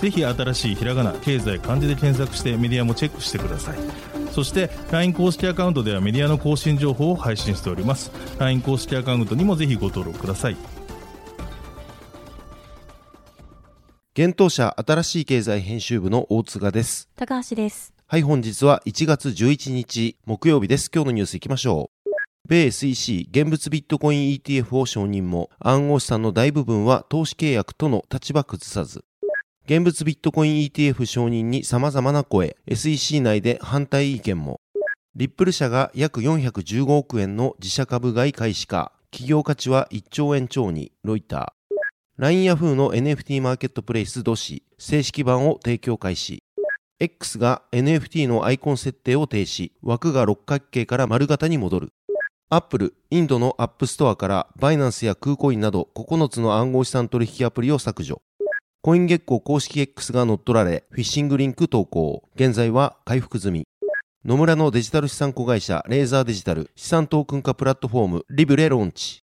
ぜひ新しいひらがな経済漢字で検索してメディアもチェックしてくださいそして LINE 公式アカウントではメディアの更新情報を配信しております LINE 公式アカウントにもぜひご登録ください現当社新しい経済編集部の大塚です。高橋です。はい、本日は1月11日木曜日です。今日のニュース行きましょう。米 SEC 現物ビットコイン ETF を承認も暗号資産の大部分は投資契約との立場崩さず。現物ビットコイン ETF 承認に様々な声、SEC 内で反対意見も。リップル社が約415億円の自社株買い開始か。企業価値は1兆円超に、ロイター。LINE ヤフーの NFT マーケットプレイス DOSI 正式版を提供開始。X が NFT のアイコン設定を停止。枠が六角形から丸型に戻る。Apple、インドのアップストアからバイナンスやクーコインなど9つの暗号資産取引アプリを削除。コインゲッコー公式 X が乗っ取られ、フィッシングリンク投稿。現在は回復済み。野村のデジタル資産子会社レーザーデジタル資産トークン化プラットフォームリブレローンチ。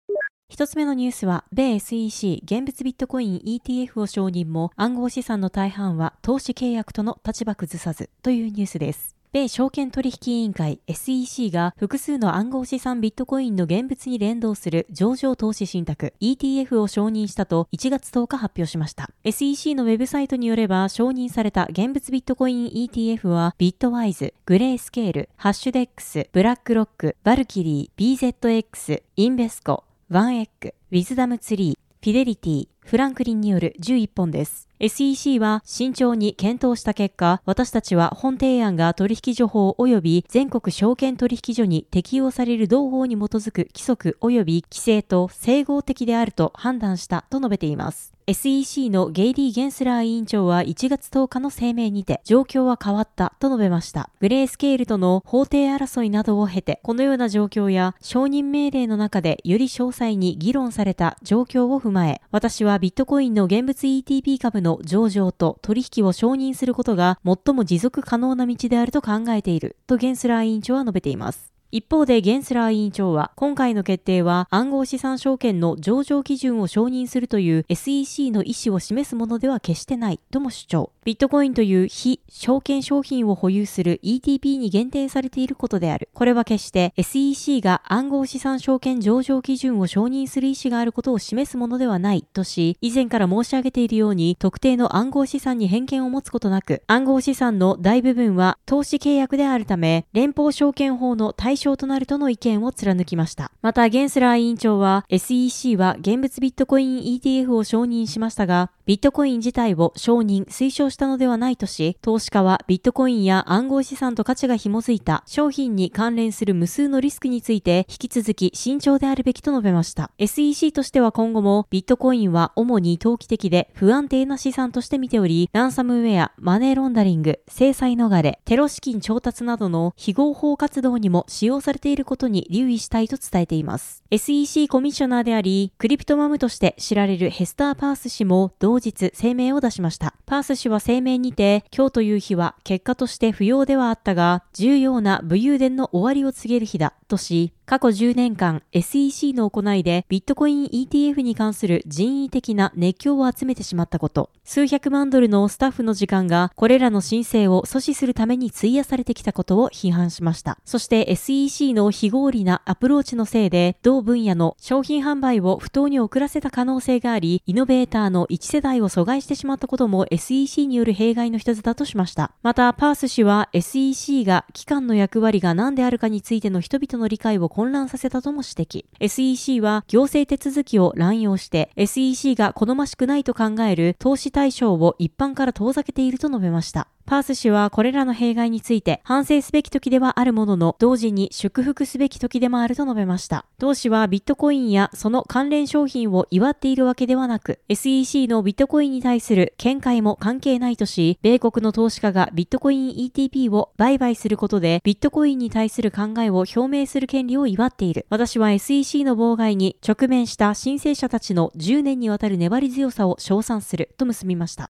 一つ目のニュースは、米 SEC 現物ビットコイン ETF を承認も暗号資産の大半は投資契約との立場崩さずというニュースです。米証券取引委員会 SEC が複数の暗号資産ビットコインの現物に連動する上場投資信託 ETF を承認したと1月10日発表しました。SEC のウェブサイトによれば承認された現物ビットコイン ETF はビットワイズ、グレースケール、ハッシュデックス、ブラックロック、バルキリー、BZX、インベスコ、ワンエッグ、ウィズダムツリー、フィデリティ、フランクリンによる11本です。SEC は慎重に検討した結果、私たちは本提案が取引所法及び全国証券取引所に適用される同法に基づく規則及び規制と整合的であると判断したと述べています。SEC のゲイリー・ゲンスラー委員長は1月10日の声明にて、状況は変わったと述べました。グレースケールとの法廷争いなどを経て、このような状況や承認命令の中でより詳細に議論された状況を踏まえ、私はビットコインの現物 ETP 株の上場と取引を承認することが最も持続可能な道であると考えている、とゲンスラー委員長は述べています。一方でゲンスラー委員長は、今回の決定は暗号資産証券の上場基準を承認するという SEC の意思を示すものでは決してないとも主張。ビットコインという非証券商品を保有する ETP に限定されていることである。これは決して SEC が暗号資産証券上場基準を承認する意思があることを示すものではないとし、以前から申し上げているように特定の暗号資産に偏見を持つことなく、暗号資産の大部分は投資契約であるため、連邦証券法の対象となるとの意見を貫きました。また、ゲンスラー委員長は、SEC は現物ビットコイン ETF を承認しましたが、ビットコイン自体を承認、推奨したのではないとし、投資家はビットコインや暗号資産と価値が紐づいた商品に関連する無数のリスクについて引き続き慎重であるべきと述べました。SEC としては今後もビットコインは主に投機的で不安定な資産として見ており、ランサムウェア、マネーロンダリング、制裁逃れ、テロ資金調達などの非合法活動にも使用されていることに留意したいと伝えています。SEC コミッショナーであり、クリプトマムとして知られるヘスター・パース氏も同日声明を出しました。パース氏は声明にて、今日という日は結果として不要ではあったが、重要な武勇伝の終わりを告げる日だ、とし、過去10年間 SEC の行いでビットコイン ETF に関する人為的な熱狂を集めてしまったこと、数百万ドルのスタッフの時間がこれらの申請を阻止するために費やされてきたことを批判しました。そして SEC の非合理なアプローチのせいで同分野の商品販売を不当に遅らせた可能性があり、イノベーターの一世代を阻害してしまったことも SEC による弊害の一つだとしました。また、パース氏は SEC が機関の役割が何であるかについての人々の理解を混乱させたとも指摘。SEC は行政手続きを乱用して SEC が好ましくないと考える投資対象を一般から遠ざけていると述べました。パース氏はこれらの弊害について反省すべき時ではあるものの、同時に祝福すべき時でもあると述べました。同氏はビットコインやその関連商品を祝っているわけではなく、SEC のビットコインに対する見解も関係ないとし、米国の投資家がビットコイン ETP を売買することで、ビットコインに対する考えを表明する権利を祝っている。私は SEC の妨害に直面した申請者たちの10年にわたる粘り強さを称賛すると結びました。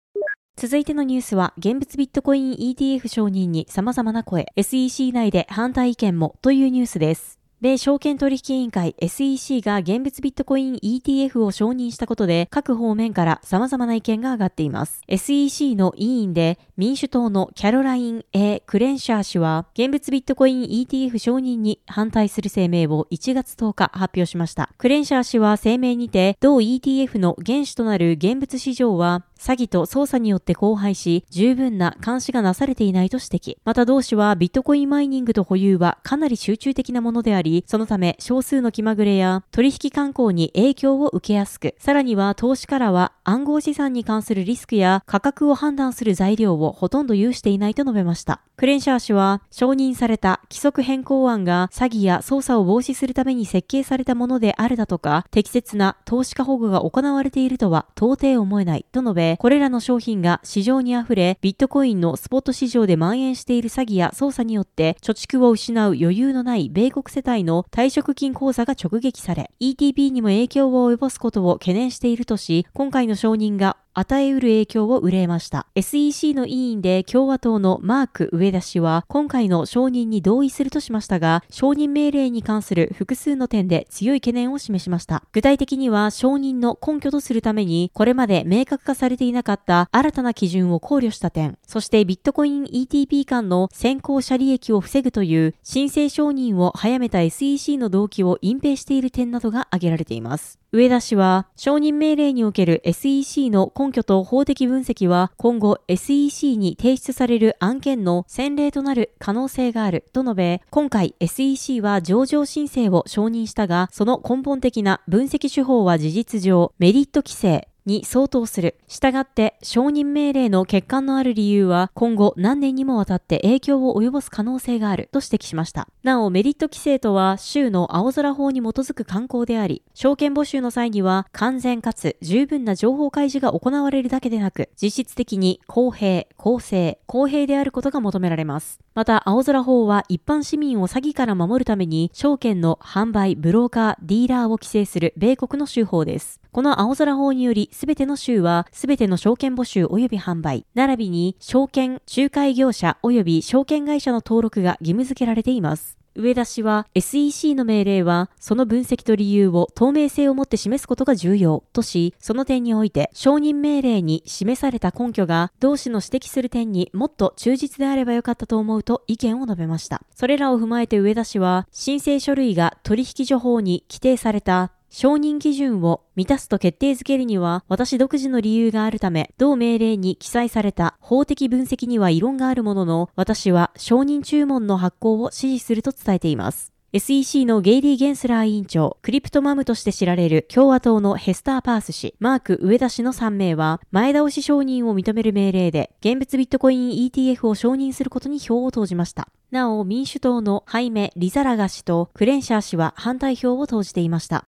続いてのニュースは、現物ビットコイン ETF 承認に様々な声、SEC 内で反対意見もというニュースです。米証券取引委員会 SEC が現物ビットコイン ETF を承認したことで各方面から様々な意見が上がっています。SEC の委員で民主党のキャロライン A. クレンシャー氏は現物ビットコイン ETF 承認に反対する声明を1月10日発表しました。クレンシャー氏は声明にて同 ETF の原資となる現物市場は詐欺と操作によって荒廃し、十分な監視がなされていないと指摘。また同氏はビットコインマイニングと保有はかなり集中的なものであり、そのため少数の気まぐれや取引慣行に影響を受けやすく、さらには投資からは暗号資産に関するリスクや価格を判断する材料をほとんど有していないと述べました。クレンシャー氏は、承認された規則変更案が詐欺や操作を防止するために設計されたものであるだとか、適切な投資家保護が行われているとは到底思えないと述べ、これらの商品が市場に溢れ、ビットコインのスポット市場で蔓延している詐欺や操作によって貯蓄を失う余裕のない米国世帯の退職金口座が直撃され、ETP にも影響を及ぼすことを懸念しているとし、今回の承認が与えうる影響を憂えました。SEC の委員で共和党のマーク・上田氏は今回の承認に同意するとしましたが、承認命令に関する複数の点で強い懸念を示しました。具体的には承認の根拠とするために、これまで明確化されていなかった新たな基準を考慮した点、そしてビットコイン ETP 間の先行者利益を防ぐという申請承認を早めた SEC の動機を隠蔽している点などが挙げられています。上田氏は、承認命令における SEC の根根拠と法的分析は今後 SEC に提出される案件の先例となる可能性があると述べ、今回 SEC は上場申請を承認したが、その根本的な分析手法は事実上メリット規制、に相当する。したがって承認命令の欠陥のある理由は今後何年にもわたって影響を及ぼす可能性があると指摘しました。なおメリット規制とは州の青空法に基づく観光であり、証券募集の際には完全かつ十分な情報開示が行われるだけでなく、実質的に公平、公正、公平であることが求められます。また、青空法は一般市民を詐欺から守るために、証券の販売、ブローカー、ディーラーを規制する米国の州法です。この青空法により、すべての州は、すべての証券募集及び販売、並びに証券、仲介業者及び証券会社の登録が義務付けられています。上田氏は SEC の命令はその分析と理由を透明性を持って示すことが重要とし、その点において承認命令に示された根拠が同氏の指摘する点にもっと忠実であればよかったと思うと意見を述べました。それらを踏まえて上田氏は申請書類が取引所法に規定された承認基準を満たすと決定づけるには私独自の理由があるため、同命令に記載された法的分析には異論があるものの、私は承認注文の発行を支持すると伝えています。SEC のゲイリー・ゲンスラー委員長、クリプトマムとして知られる共和党のヘスター・パース氏、マーク・上田氏の3名は、前倒し承認を認める命令で、現物ビットコイン ETF を承認することに票を投じました。なお、民主党のハイメ・リザラガ氏とクレンシャー氏は反対票を投じていました。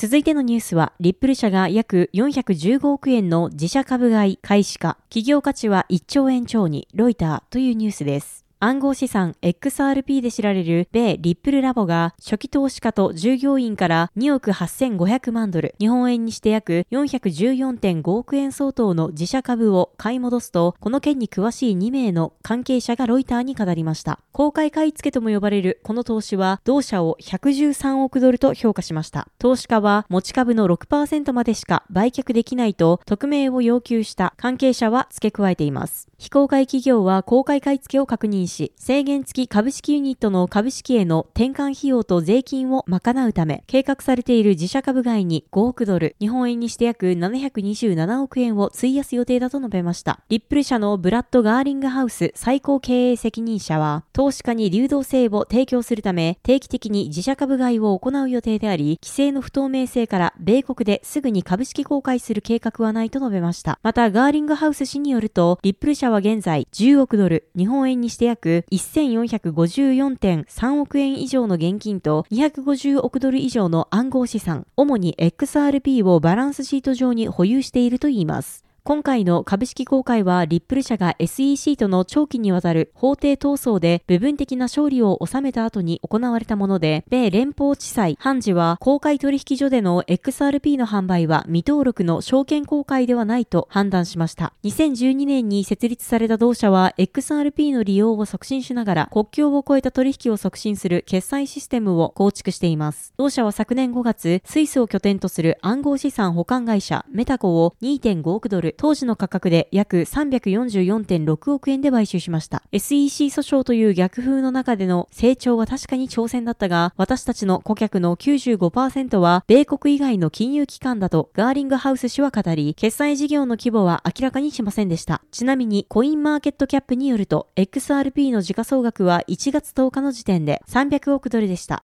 続いてのニュースは、リップル社が約415億円の自社株買い開始か、企業価値は1兆円超に、ロイターというニュースです。暗号資産 XRP で知られる米リップルラボが初期投資家と従業員から2億8500万ドル、日本円にして約414.5億円相当の自社株を買い戻すと、この件に詳しい2名の関係者がロイターに語りました。公開買い付けとも呼ばれるこの投資は、同社を113億ドルと評価しました。投資家は持ち株の6%までしか売却できないと匿名を要求した関係者は付け加えています。非公開企業は公開買い付けを確認し、制限付き株式ユニットの株式への転換費用と税金を賄うため、計画されている自社株買いに5億ドル、日本円にして約727億円を費やす予定だと述べました。リップル社のブラッド・ガーリングハウス最高経営責任者は、投資家に流動性を提供するため、定期的に自社株買いを行う予定であり、規制の不透明性から米国ですぐに株式公開する計画はないと述べました。また、ガーリングハウス氏によると、リップル社社は現在10億ドル、日本円にして約1454.3億円以上の現金と250億ドル以上の暗号資産、主に XRP をバランスシート上に保有しているといいます。今回の株式公開はリップル社が SEC との長期にわたる法廷闘争で部分的な勝利を収めた後に行われたもので、米連邦地裁判事は公開取引所での XRP の販売は未登録の証券公開ではないと判断しました。2012年に設立された同社は XRP の利用を促進しながら国境を越えた取引を促進する決済システムを構築しています。同社は昨年5月、スイスを拠点とする暗号資産保管会社メタコを2.5億ドル、当時の価格で約344.6億円で買収しました。SEC 訴訟という逆風の中での成長は確かに挑戦だったが、私たちの顧客の95%は米国以外の金融機関だとガーリングハウス氏は語り、決済事業の規模は明らかにしませんでした。ちなみに、コインマーケットキャップによると、XRP の時価総額は1月10日の時点で300億ドルでした。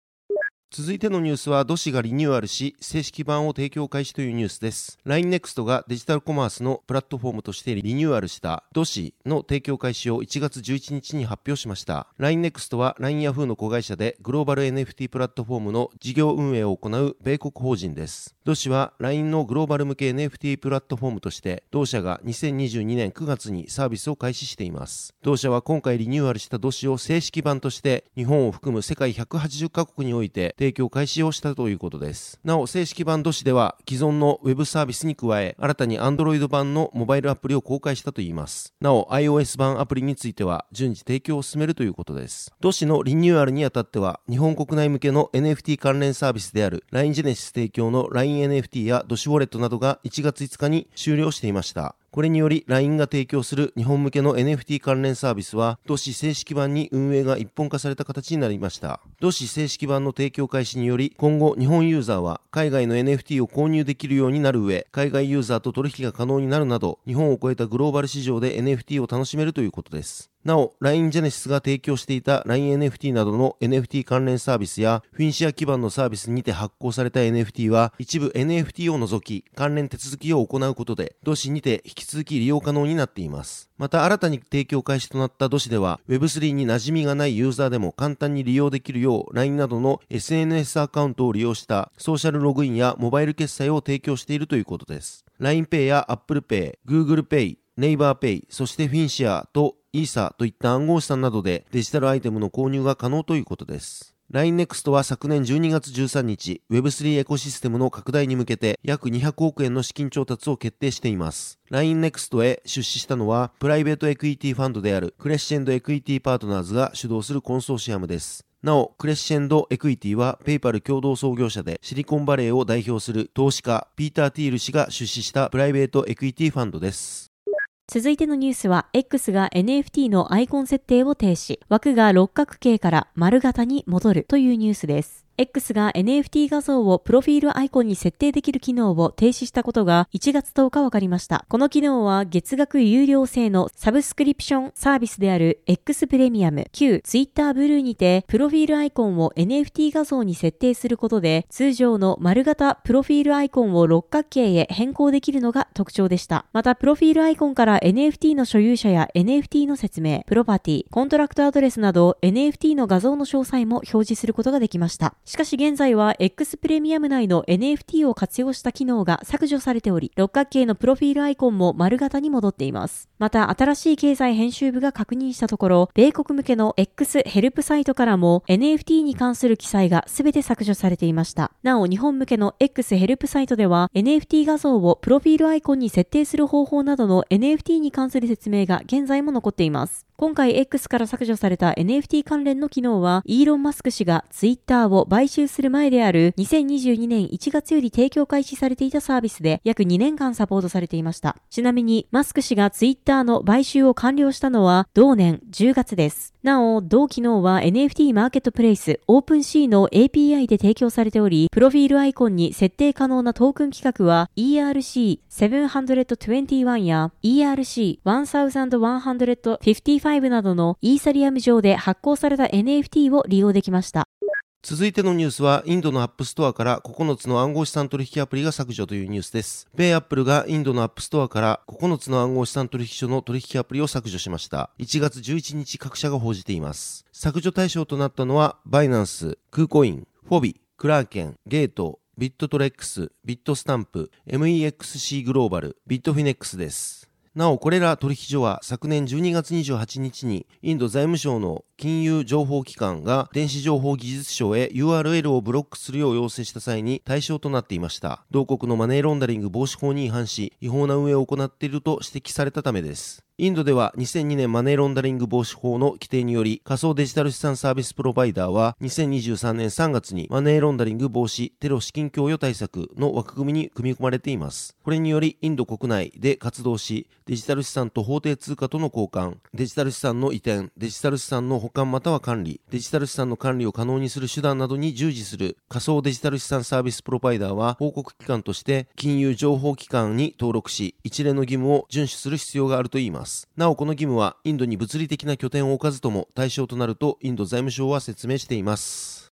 続いてのニュースは、ドシがリニューアルし、正式版を提供開始というニュースです。LINENEXT がデジタルコマースのプラットフォームとしてリニューアルしたドシの提供開始を1月11日に発表しました。LINENEXT は LINE ヤフーの子会社でグローバル NFT プラットフォームの事業運営を行う米国法人です。ドシは LINE のグローバル向け NFT プラットフォームとして、同社が2022年9月にサービスを開始しています。同社は今回リニューアルしたドシを正式版として、日本を含む世界180カ国において提供開始をしたということです。なお、正式版都市では既存の Web サービスに加え、新たに Android 版のモバイルアプリを公開したといいます。なお、iOS 版アプリについては順次提供を進めるということです。都市のリニューアルにあたっては、日本国内向けの NFT 関連サービスである LINE Genesis 提供の LINENFT やドシウォレットなどが1月5日に終了していました。これにより LINE が提供する日本向けの NFT 関連サービスは、同市正式版に運営が一本化された形になりました。同市正式版の提供開始により、今後日本ユーザーは海外の NFT を購入できるようになる上、海外ユーザーと取引が可能になるなど、日本を超えたグローバル市場で NFT を楽しめるということです。なお、LINE Genesis が提供していた LINENFT などの NFT 関連サービスや、フィンシア基盤のサービスにて発行された NFT は、一部 NFT を除き、関連手続きを行うことで、同市にて引き続き利用可能になっています。また、新たに提供開始となった都市では、Web3 に馴染みがないユーザーでも簡単に利用できるよう、LINE などの SNS アカウントを利用したソーシャルログインやモバイル決済を提供しているということです。LINEPay や ApplePay、GooglePay、ネイバーペイ、そしてフィンシアとイーサーといった暗号資産などでデジタルアイテムの購入が可能ということです。LINENEXT は昨年12月13日、Web3 エコシステムの拡大に向けて約200億円の資金調達を決定しています。LINENEXT へ出資したのは、プライベートエクイティファンドであるクレッシェンドエクイティパートナーズが主導するコンソーシアムです。なお、クレッシェンドエクイティはペイパル共同創業者でシリコンバレーを代表する投資家ピーター・ティール氏が出資したプライベートエクイティファンドです。続いてのニュースは、X が NFT のアイコン設定を停止、枠が六角形から丸型に戻るというニュースです。X が NFT 画像をプロフィールアイコンに設定できる機能を停止したことが1月10日分かりました。この機能は月額有料制のサブスクリプションサービスである X プレミアム、旧 Twitter ブルーにてプロフィールアイコンを NFT 画像に設定することで通常の丸型プロフィールアイコンを六角形へ変更できるのが特徴でした。また、プロフィールアイコンから NFT の所有者や NFT の説明、プロパティ、コントラクトアドレスなど NFT の画像の詳細も表示することができました。しかし現在は X プレミアム内の NFT を活用した機能が削除されており、六角形のプロフィールアイコンも丸型に戻っています。また、新しい経済編集部が確認したところ、米国向けの X ヘルプサイトからも NFT に関する記載が全て削除されていました。なお、日本向けの X ヘルプサイトでは NFT 画像をプロフィールアイコンに設定する方法などの NFT に関する説明が現在も残っています。今回 X から削除された NFT 関連の機能は、イーロン・マスク氏が Twitter を買収する前である2022年1月より提供開始されていたサービスで約2年間サポートされていました。ちなみに、マスク氏が Twitter の買収を完了したのは同年10月です。なお、同機能は NFT マーケットプレイス OpenC の API で提供されており、プロフィールアイコンに設定可能なトークン規格は ERC721 や ERC1155 などのイーサリアム上で発行された NFT を利用できました。続いてのニュースは、インドのアップストアから9つの暗号資産取引アプリが削除というニュースです。米アップルがインドのアップストアから9つの暗号資産取引所の取引アプリを削除しました。1月11日各社が報じています。削除対象となったのは、バイナンス、クーコイン、フォビ、クラーケン、ゲート、ビットトレックス、ビットスタンプ、MEXC グローバル、ビットフィネックスです。なお、これら取引所は昨年12月28日にインド財務省の金融情報機関が電子情報技術省へ URL をブロックするよう要請した際に対象となっていました。同国のマネーロンダリング防止法に違反し、違法な運営を行っていると指摘されたためです。インドでは2002年マネーロンダリング防止法の規定により仮想デジタル資産サービスプロバイダーは2023年3月にマネーロンダリング防止テロ資金供与対策の枠組みに組み込まれています。これによりインド国内で活動しデジタル資産と法定通貨との交換、デジタル資産の移転、デジタル資産の保管または管理、デジタル資産の管理を可能にする手段などに従事する仮想デジタル資産サービスプロバイダーは報告機関として金融情報機関に登録し一連の義務を遵守する必要があるといいます。なおこの義務はインドに物理的な拠点を置かずとも対象となるとインド財務省は説明しています。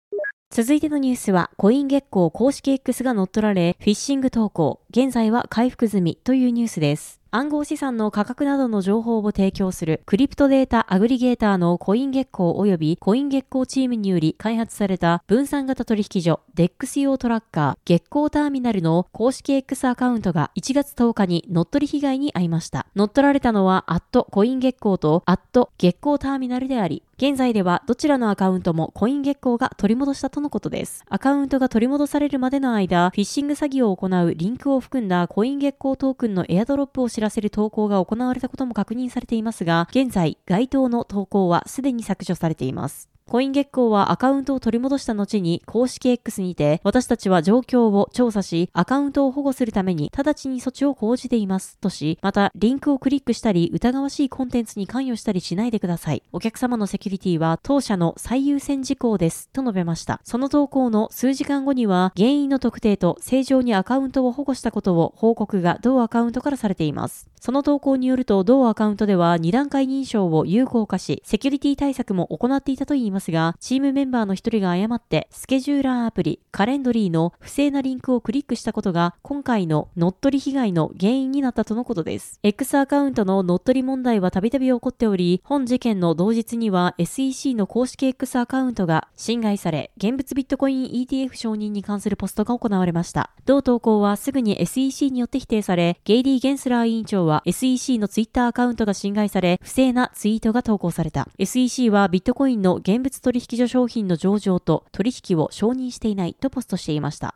続いてのニュースは、コイン月光公式 X が乗っ取られ、フィッシング投稿、現在は回復済みというニュースです。暗号資産の価格などの情報を提供するクリプトデータアグリゲーターのコイン月光及びコイン月光チームにより開発された分散型取引所 DEX 用トラッカー月光ターミナルの公式 X アカウントが1月10日に乗っ取り被害に遭いました。乗っ取られたのはアットコイン月光とアット月光ターミナルであり、現在ではどちらのアカウントもコイン月光が取り戻したとのことです。アカウントが取り戻されるまでの間、フィッシング詐欺を行うリンクを含んだコイン月光トークンのエアドロップを知らせる投稿が行われたことも確認されていますが、現在、該当の投稿はすでに削除されています。コイン月光はアカウントを取り戻した後に公式 X にて私たちは状況を調査しアカウントを保護するために直ちに措置を講じています。としまたリンクをクリックしたり疑わしいコンテンツに関与したりしないでください。お客様のセキュリティは当社の最優先事項です。と述べました。その投稿の数時間後には原因の特定と正常にアカウントを保護したことを報告が同アカウントからされています。その投稿によると同アカウントでは2段階認証を有効化しセキュリティ対策も行っていたといいますがチームメンバーの一人が誤ってスケジューラーアプリカレンドリーの不正なリンクをクリックしたことが今回の乗っ取り被害の原因になったとのことです。X アカウントの乗っ取り問題はたびたび起こっており、本事件の同日には SEC の公式 X アカウントが侵害され、現物ビットコイン ETF 承認に関するポストが行われました。同投稿はすぐに SEC によって否定され、ゲイリー・ゲンスラー委員長は SEC の Twitter アカウントが侵害され、不正なツイートが投稿された。SEC はビットコインの現物取引所商品の上場と取引を承認していないとポストしていました。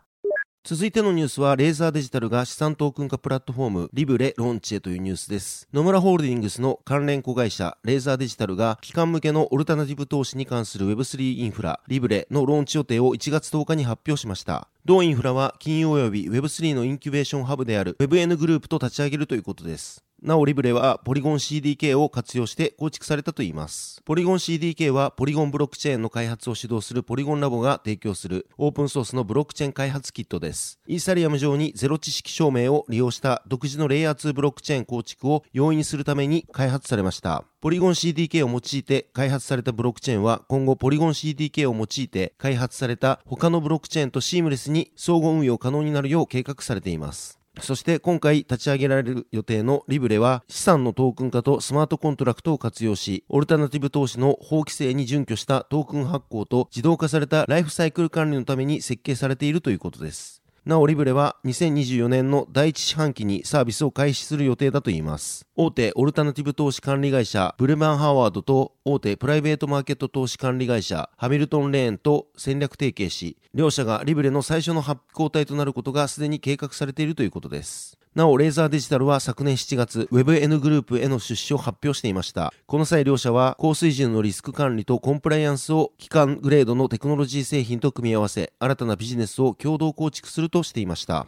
続いてのニュースは、レーザーデジタルが資産トークン化プラットフォーム、リブレローンチへというニュースです。野村ホールディングスの関連子会社、レーザーデジタルが、機関向けのオルタナティブ投資に関する Web3 インフラ、リブレのローンチ予定を1月10日に発表しました。同インフラは、金融及び Web3 のインキュベーションハブである WebN グループと立ち上げるということです。なおリブレはポリゴン CDK を活用して構築されたといいます。ポリゴン CDK はポリゴンブロックチェーンの開発を主導するポリゴンラボが提供するオープンソースのブロックチェーン開発キットです。イーサリアム上にゼロ知識証明を利用した独自のレイヤー2ブロックチェーン構築を容易にするために開発されました。ポリゴン CDK を用いて開発されたブロックチェーンは今後ポリゴン CDK を用いて開発された他のブロックチェーンとシームレスに相互運用可能になるよう計画されています。そして今回立ち上げられる予定のリブレは資産のトークン化とスマートコントラクトを活用し、オルタナティブ投資の法規制に準拠したトークン発行と自動化されたライフサイクル管理のために設計されているということです。なおリブレは2024年の第一四半期にサービスを開始する予定だといいます。大手オルタナティブ投資管理会社ブレバンハワードと大手プライベートマーケット投資管理会社ハミルトンレーンと戦略提携し、両社がリブレの最初の発行体となることがすでに計画されているということです。なお、レーザーデジタルは昨年7月、WebN グループへの出資を発表していました。この際、両社は高水準のリスク管理とコンプライアンスを機関グレードのテクノロジー製品と組み合わせ、新たなビジネスを共同構築するとしていました。